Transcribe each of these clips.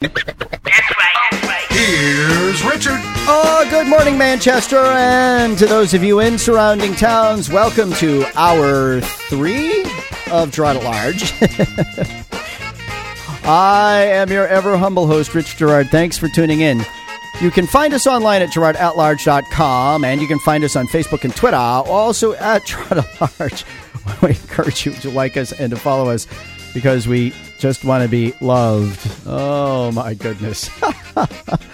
Here's Richard. Oh, good morning, Manchester, and to those of you in surrounding towns, welcome to hour three of Girard at Large. I am your ever humble host, Rich Girard. Thanks for tuning in. You can find us online at girardatlarge.com, and you can find us on Facebook and Twitter, also at Girard at Large. We encourage you to like us and to follow us because we just want to be loved. Oh, my goodness.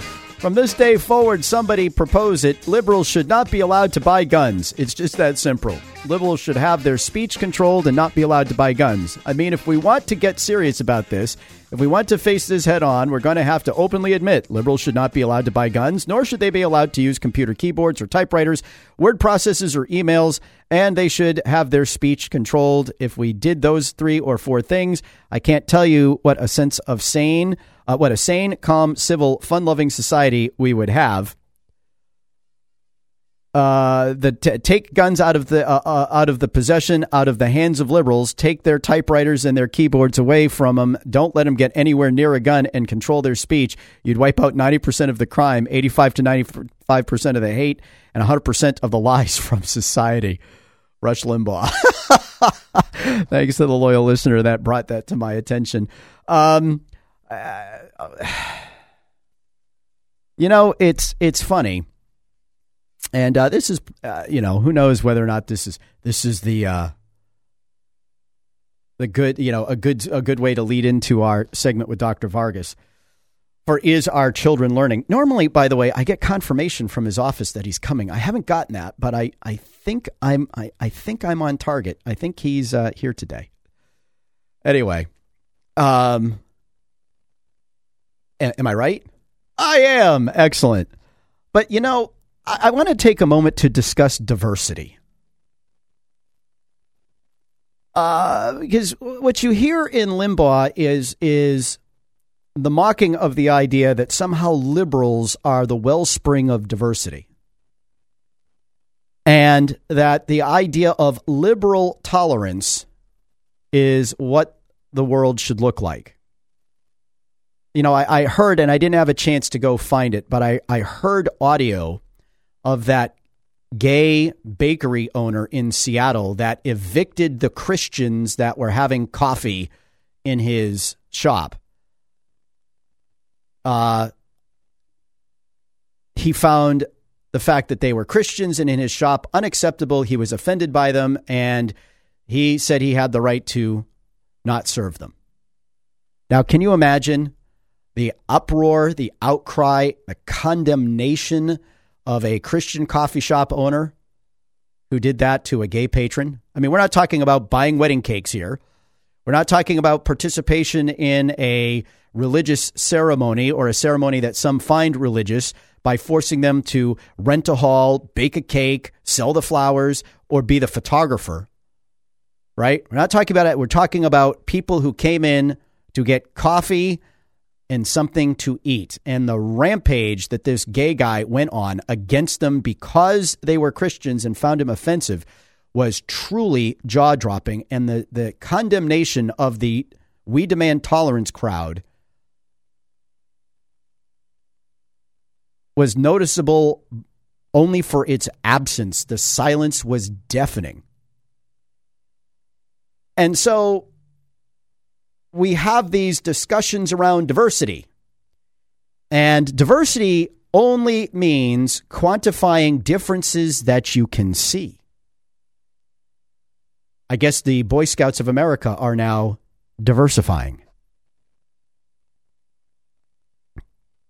From this day forward, somebody propose it. Liberals should not be allowed to buy guns. It's just that simple. Liberals should have their speech controlled and not be allowed to buy guns. I mean, if we want to get serious about this, if we want to face this head on, we're going to have to openly admit liberals should not be allowed to buy guns, nor should they be allowed to use computer keyboards or typewriters, word processors or emails, and they should have their speech controlled. If we did those three or four things, I can't tell you what a sense of sane uh, what a sane, calm, civil, fun loving society we would have. Uh, the t- take guns out of the uh, uh, out of the possession, out of the hands of liberals. Take their typewriters and their keyboards away from them. Don't let them get anywhere near a gun and control their speech. You'd wipe out ninety percent of the crime, eighty-five to ninety-five percent of the hate, and hundred percent of the lies from society. Rush Limbaugh. Thanks to the loyal listener that brought that to my attention. Um, uh, you know, it's it's funny, and uh, this is uh, you know who knows whether or not this is this is the uh, the good you know a good a good way to lead into our segment with Dr. Vargas. For is our children learning? Normally, by the way, I get confirmation from his office that he's coming. I haven't gotten that, but I, I think I'm I, I think I'm on target. I think he's uh, here today. Anyway, um, Am I right? I am. Excellent. But, you know, I, I want to take a moment to discuss diversity. Uh, because what you hear in Limbaugh is is the mocking of the idea that somehow liberals are the wellspring of diversity. And that the idea of liberal tolerance is what the world should look like you know, I, I, heard, and I didn't have a chance to go find it, but I, I heard audio of that gay bakery owner in Seattle that evicted the Christians that were having coffee in his shop. Uh, he found the fact that they were Christians and in his shop unacceptable. He was offended by them, and he said he had the right to not serve them. Now, can you imagine the uproar, the outcry, the condemnation of a Christian coffee shop owner who did that to a gay patron. I mean, we're not talking about buying wedding cakes here. We're not talking about participation in a religious ceremony or a ceremony that some find religious by forcing them to rent a hall, bake a cake, sell the flowers, or be the photographer. Right? We're not talking about it. We're talking about people who came in to get coffee and something to eat. And the rampage that this gay guy went on against them because they were Christians and found him offensive was truly jaw dropping. And the, the condemnation of the We Demand Tolerance crowd was noticeable only for its absence. The silence was deafening. And so we have these discussions around diversity. And diversity only means quantifying differences that you can see. I guess the Boy Scouts of America are now diversifying.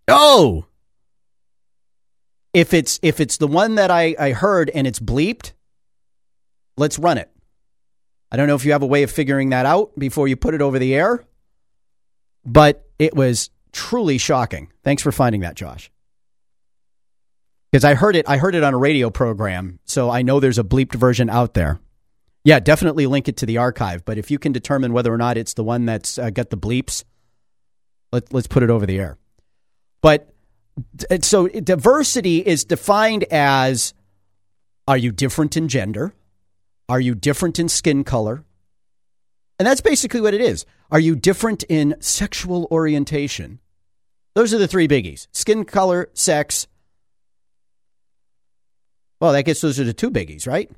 Oh! If it's if it's the one that I, I heard and it's bleeped, let's run it. I don't know if you have a way of figuring that out before you put it over the air, but it was truly shocking. Thanks for finding that, Josh. Because I heard it, I heard it on a radio program, so I know there's a bleeped version out there. Yeah, definitely link it to the archive. But if you can determine whether or not it's the one that's uh, got the bleeps, let, let's put it over the air. But so diversity is defined as: Are you different in gender? Are you different in skin color? And that's basically what it is. Are you different in sexual orientation? Those are the three biggies skin color, sex. Well, that gets those are the two biggies, right?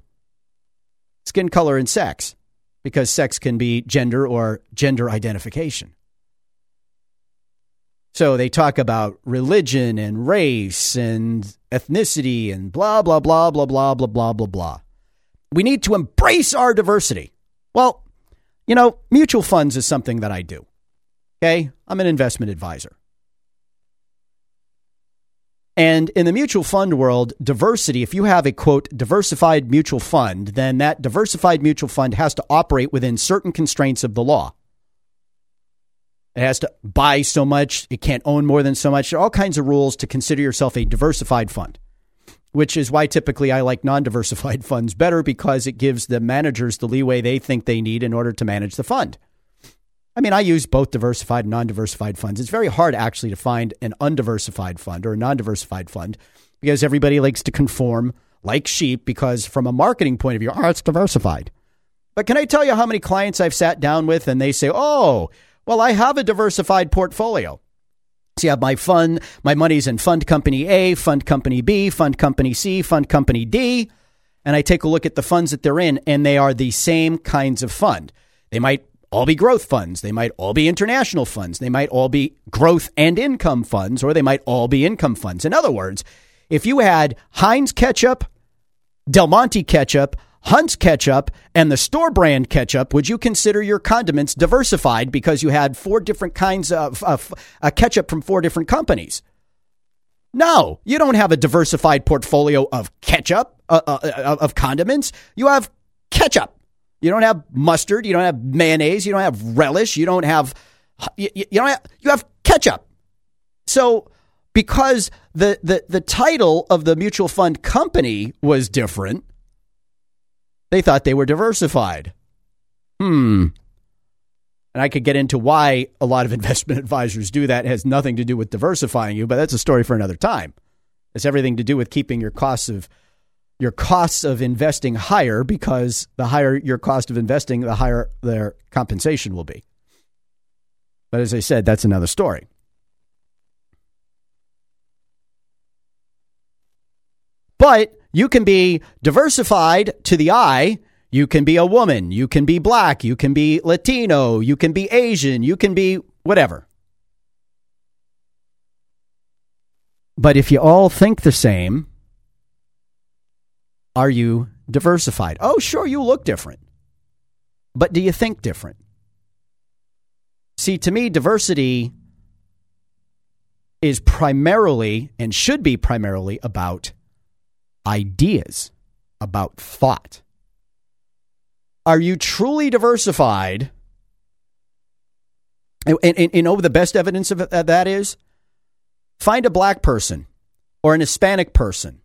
Skin color and sex, because sex can be gender or gender identification. So they talk about religion and race and ethnicity and blah, blah, blah, blah, blah, blah, blah, blah, blah. We need to embrace our diversity. Well, you know, mutual funds is something that I do. Okay. I'm an investment advisor. And in the mutual fund world, diversity, if you have a quote, diversified mutual fund, then that diversified mutual fund has to operate within certain constraints of the law. It has to buy so much, it can't own more than so much. There are all kinds of rules to consider yourself a diversified fund, which is why typically I like non diversified funds better because it gives the managers the leeway they think they need in order to manage the fund. I mean, I use both diversified and non diversified funds. It's very hard actually to find an undiversified fund or a non diversified fund because everybody likes to conform like sheep because, from a marketing point of view, oh, it's diversified. But can I tell you how many clients I've sat down with and they say, oh, well, I have a diversified portfolio. See, I have my fund, my money's in fund company A, fund company B, fund company C, fund company D. And I take a look at the funds that they're in, and they are the same kinds of fund. They might all be growth funds. They might all be international funds. They might all be growth and income funds, or they might all be income funds. In other words, if you had Heinz ketchup, Del Monte ketchup, Hunt's ketchup, and the store brand ketchup, would you consider your condiments diversified because you had four different kinds of uh, ketchup from four different companies? No, you don't have a diversified portfolio of ketchup, uh, uh, uh of condiments. You have ketchup. You don't have mustard. You don't have mayonnaise. You don't have relish. You don't have you, you don't have, you have ketchup. So because the, the the title of the mutual fund company was different, they thought they were diversified. Hmm. And I could get into why a lot of investment advisors do that. It has nothing to do with diversifying you, but that's a story for another time. It's everything to do with keeping your costs of your costs of investing higher because the higher your cost of investing, the higher their compensation will be. But as I said, that's another story. But you can be diversified to the eye. You can be a woman. You can be black. You can be Latino. You can be Asian. You can be whatever. But if you all think the same, are you diversified? Oh, sure, you look different. But do you think different? See, to me, diversity is primarily and should be primarily about ideas, about thought. Are you truly diversified? And, and, and you know the best evidence of uh, that is? Find a black person or an Hispanic person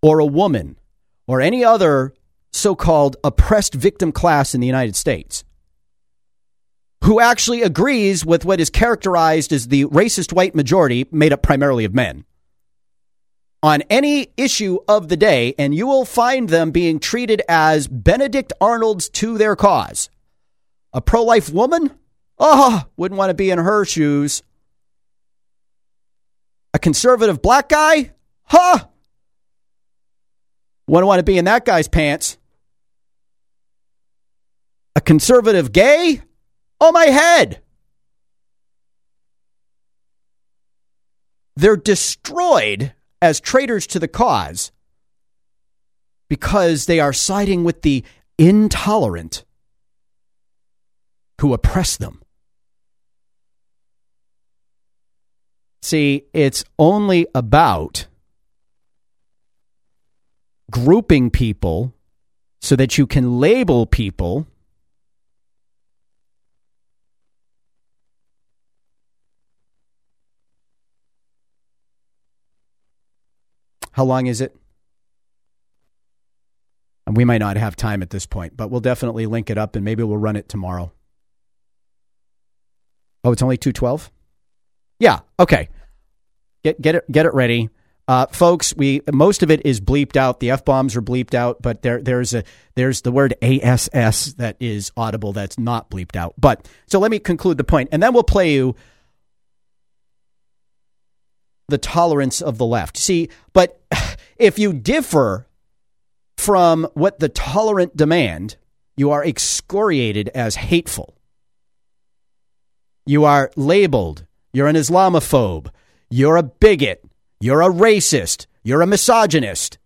or a woman or any other so called oppressed victim class in the United States who actually agrees with what is characterized as the racist white majority made up primarily of men on any issue of the day, and you will find them being treated as Benedict Arnolds to their cause. A pro life woman? Oh, wouldn't want to be in her shoes. A conservative black guy? Huh? Wouldn't want to be in that guy's pants. A conservative gay? Oh, my head. They're destroyed as traitors to the cause because they are siding with the intolerant who oppress them. See, it's only about grouping people so that you can label people How long is it? And we might not have time at this point, but we'll definitely link it up and maybe we'll run it tomorrow. Oh, it's only 212? Yeah, okay. Get get it get it ready. Uh, folks, we most of it is bleeped out. The f bombs are bleeped out, but there there's a there's the word ass that is audible that's not bleeped out. But so let me conclude the point, and then we'll play you the tolerance of the left. See, but if you differ from what the tolerant demand, you are excoriated as hateful. You are labeled. You're an Islamophobe. You're a bigot. You're a racist. You're a misogynist.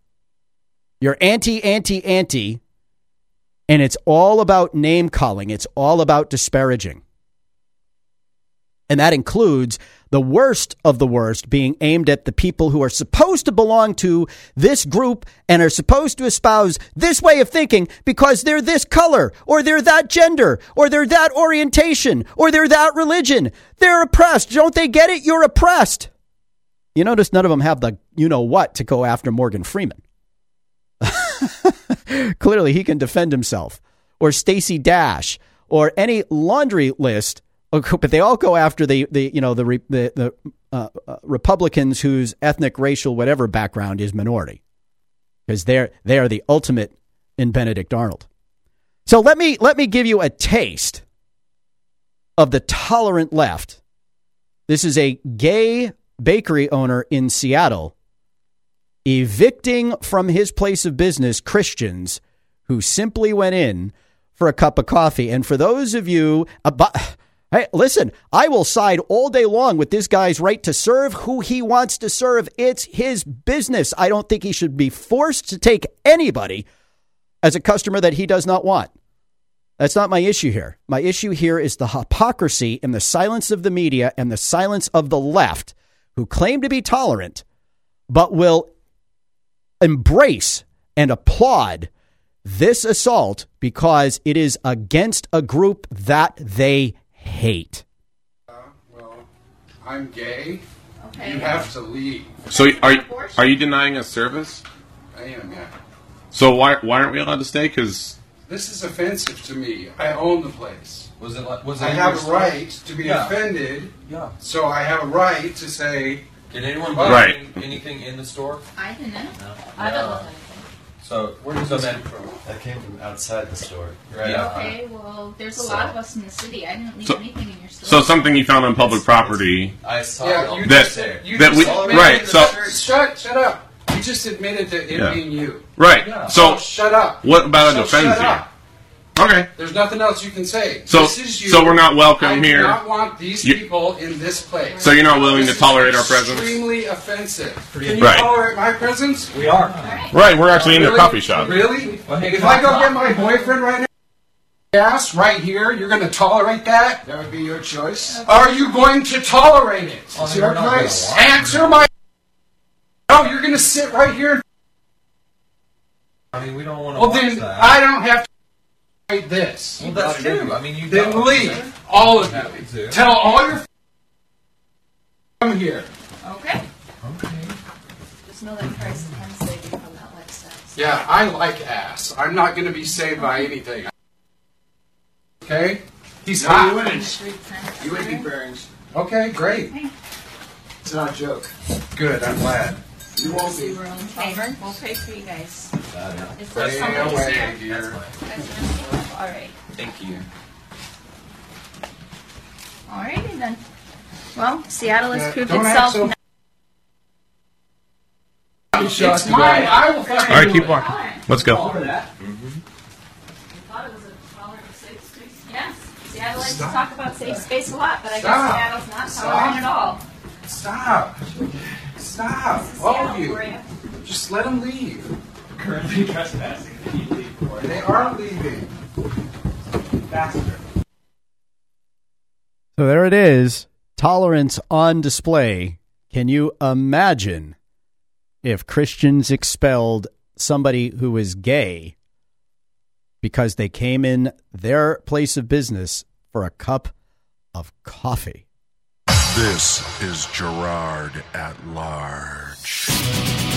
You're anti, anti, anti. And it's all about name calling, it's all about disparaging. And that includes the worst of the worst being aimed at the people who are supposed to belong to this group and are supposed to espouse this way of thinking because they're this color or they're that gender or they're that orientation or they're that religion. They're oppressed. Don't they get it? You're oppressed. You notice none of them have the you know what to go after Morgan Freeman. Clearly, he can defend himself, or Stacey Dash, or any laundry list but they all go after the, the you know the the, the uh, uh, Republicans whose ethnic, racial, whatever background is minority, because they're they are the ultimate in Benedict Arnold. So let me let me give you a taste of the tolerant left. This is a gay bakery owner in Seattle evicting from his place of business Christians who simply went in for a cup of coffee. And for those of you, uh, Hey, listen, I will side all day long with this guy's right to serve who he wants to serve. It's his business. I don't think he should be forced to take anybody as a customer that he does not want. That's not my issue here. My issue here is the hypocrisy and the silence of the media and the silence of the left who claim to be tolerant, but will embrace and applaud this assault because it is against a group that they hate. Uh, well, I'm gay. Okay. You have to leave. So are are you denying us service? I am, yeah. So why why aren't we allowed to stay? Because this is offensive to me. I own the place. Was it? Like, Was it I have a right to be yeah. offended. Yeah. So I have a right to say. Did anyone buy right. anything, anything in the store? I didn't. No. I don't know. So where does so this then, come from? That came from outside the store. Right. Yeah. Okay, well, there's a So- lot of us in the city. I didn't leave So- anything in your store. so something you found on public property. I saw Yeah, you That- just said you that just we- admitted right, that- so- shut shut up. You just admitted to it Yeah. being you. Right. Yeah. So shut up. what about it So offends shut you? Up. Okay. There's nothing else you can say. So this is you. so we're not welcome I here. do not want these You- people in this place. So you're not willing This to tolerate our presence? Extremely offensive. Can you Right. tolerate my presence? We are. Right. We're actually in the Really? coffee shop. Really? Well, If I go get my boyfriend right now, gas right here, you're going to tolerate that? That would be your choice. Are you going to tolerate it? Oh, It's then your we're not gonna place. Answer my. No, you're going to sit right here. I mean, we don't want to Well, watch then that. I don't have to tolerate this. well, that's true. I mean, you Then don't. leave, all of you. Tell all your. Come here. okay. Okay. Just know that Christ can save you from that lifestyle. Yeah, I like ass. I'm not going to be saved by anything. Okay? He's hot. You you ain't big bearings. Okay, great. It's not a joke. Good, I'm glad. You won't be. Okay, we'll pray for you guys. Is there Stay somebody away, here? dear. All right. Thank you. Alrighty then. Well, Seattle has Yeah, proved don't act itself. so- It's mine. I will fucking All right. do Keep it. walking. Let's go. Mm-hmm. thought it was a tolerant, safe space. Yes, Seattle likes to talk about safe space a lot, but I guess Stop. Seattle's not Stop. tolerant at all. Stop. Stop. All of you. for you. Just let them leave. Currently trespassing. They are leaving. faster. So there it is. Tolerance on display. Can you imagine if Christians expelled somebody who is gay because they came in their place of business for a cup of coffee? This is Girard at Large.